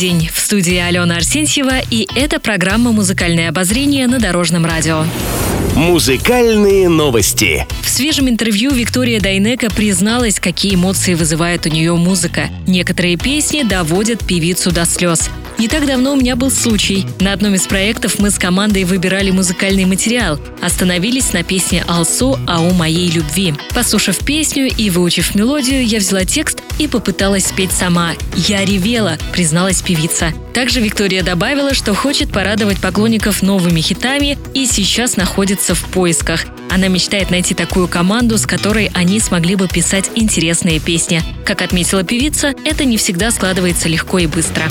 День. В студии Алена Арсентьева, и это программа «Музыкальное обозрение» на Дорожном радио. Музыкальные новости. В свежем интервью Виктория Дайнека призналась, какие эмоции вызывает у нее музыка. Некоторые песни доводят певицу до слез. Не так давно у меня был случай. На одном из проектов мы с командой выбирали музыкальный материал. Остановились на песне «Алсу, а у моей любви». Послушав песню и выучив мелодию, я взяла текст и попыталась спеть сама. «Я ревела», призналась певица. Также Виктория добавила, что хочет порадовать поклонников новыми хитами и сейчас находится в поисках. Она мечтает найти такую команду, с которой они смогли бы писать интересные песни. Как отметила певица, это не всегда складывается легко и быстро.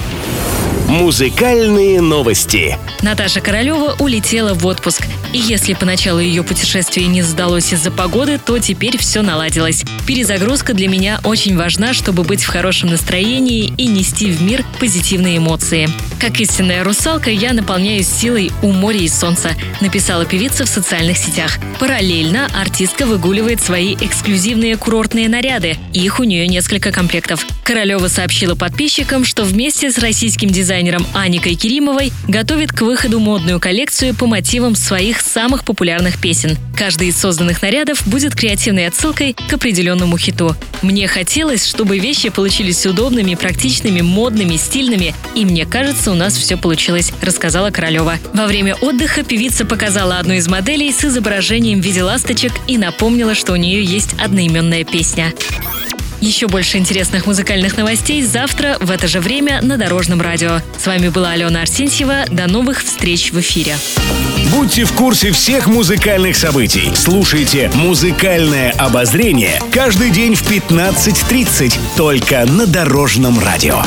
Музыкальные новости. Наташа Королева улетела в отпуск. И если поначалу ее путешествие не сдалось из-за погоды, то теперь все наладилось. Перезагрузка для меня очень важна, чтобы быть в хорошем настроении и нести в мир позитивные эмоции. Как истинная русалка, я наполняюсь силой у моря и солнца, написала певица в социальных сетях. Параллельно артистка выгуливает свои эксклюзивные курортные наряды. Их у нее несколько комплектов. Королева сообщила подписчикам, что вместе с российским дизайнером Аникой Керимовой готовит к выходу модную коллекцию по мотивам своих самых популярных песен. Каждый из созданных нарядов будет креативной отсылкой к определенному хиту. Мне хотелось, чтобы вещи получились удобными, практичными, модными, стильными, и мне кажется, у нас все получилось, рассказала Королева. Во время отдыха певица показала одну из моделей с изображением в виде ласточек и напомнила, что у нее есть одноименная песня. Еще больше интересных музыкальных новостей завтра в это же время на Дорожном радио. С вами была Алена Арсентьева. До новых встреч в эфире. Будьте в курсе всех музыкальных событий. Слушайте «Музыкальное обозрение» каждый день в 15.30 только на Дорожном радио.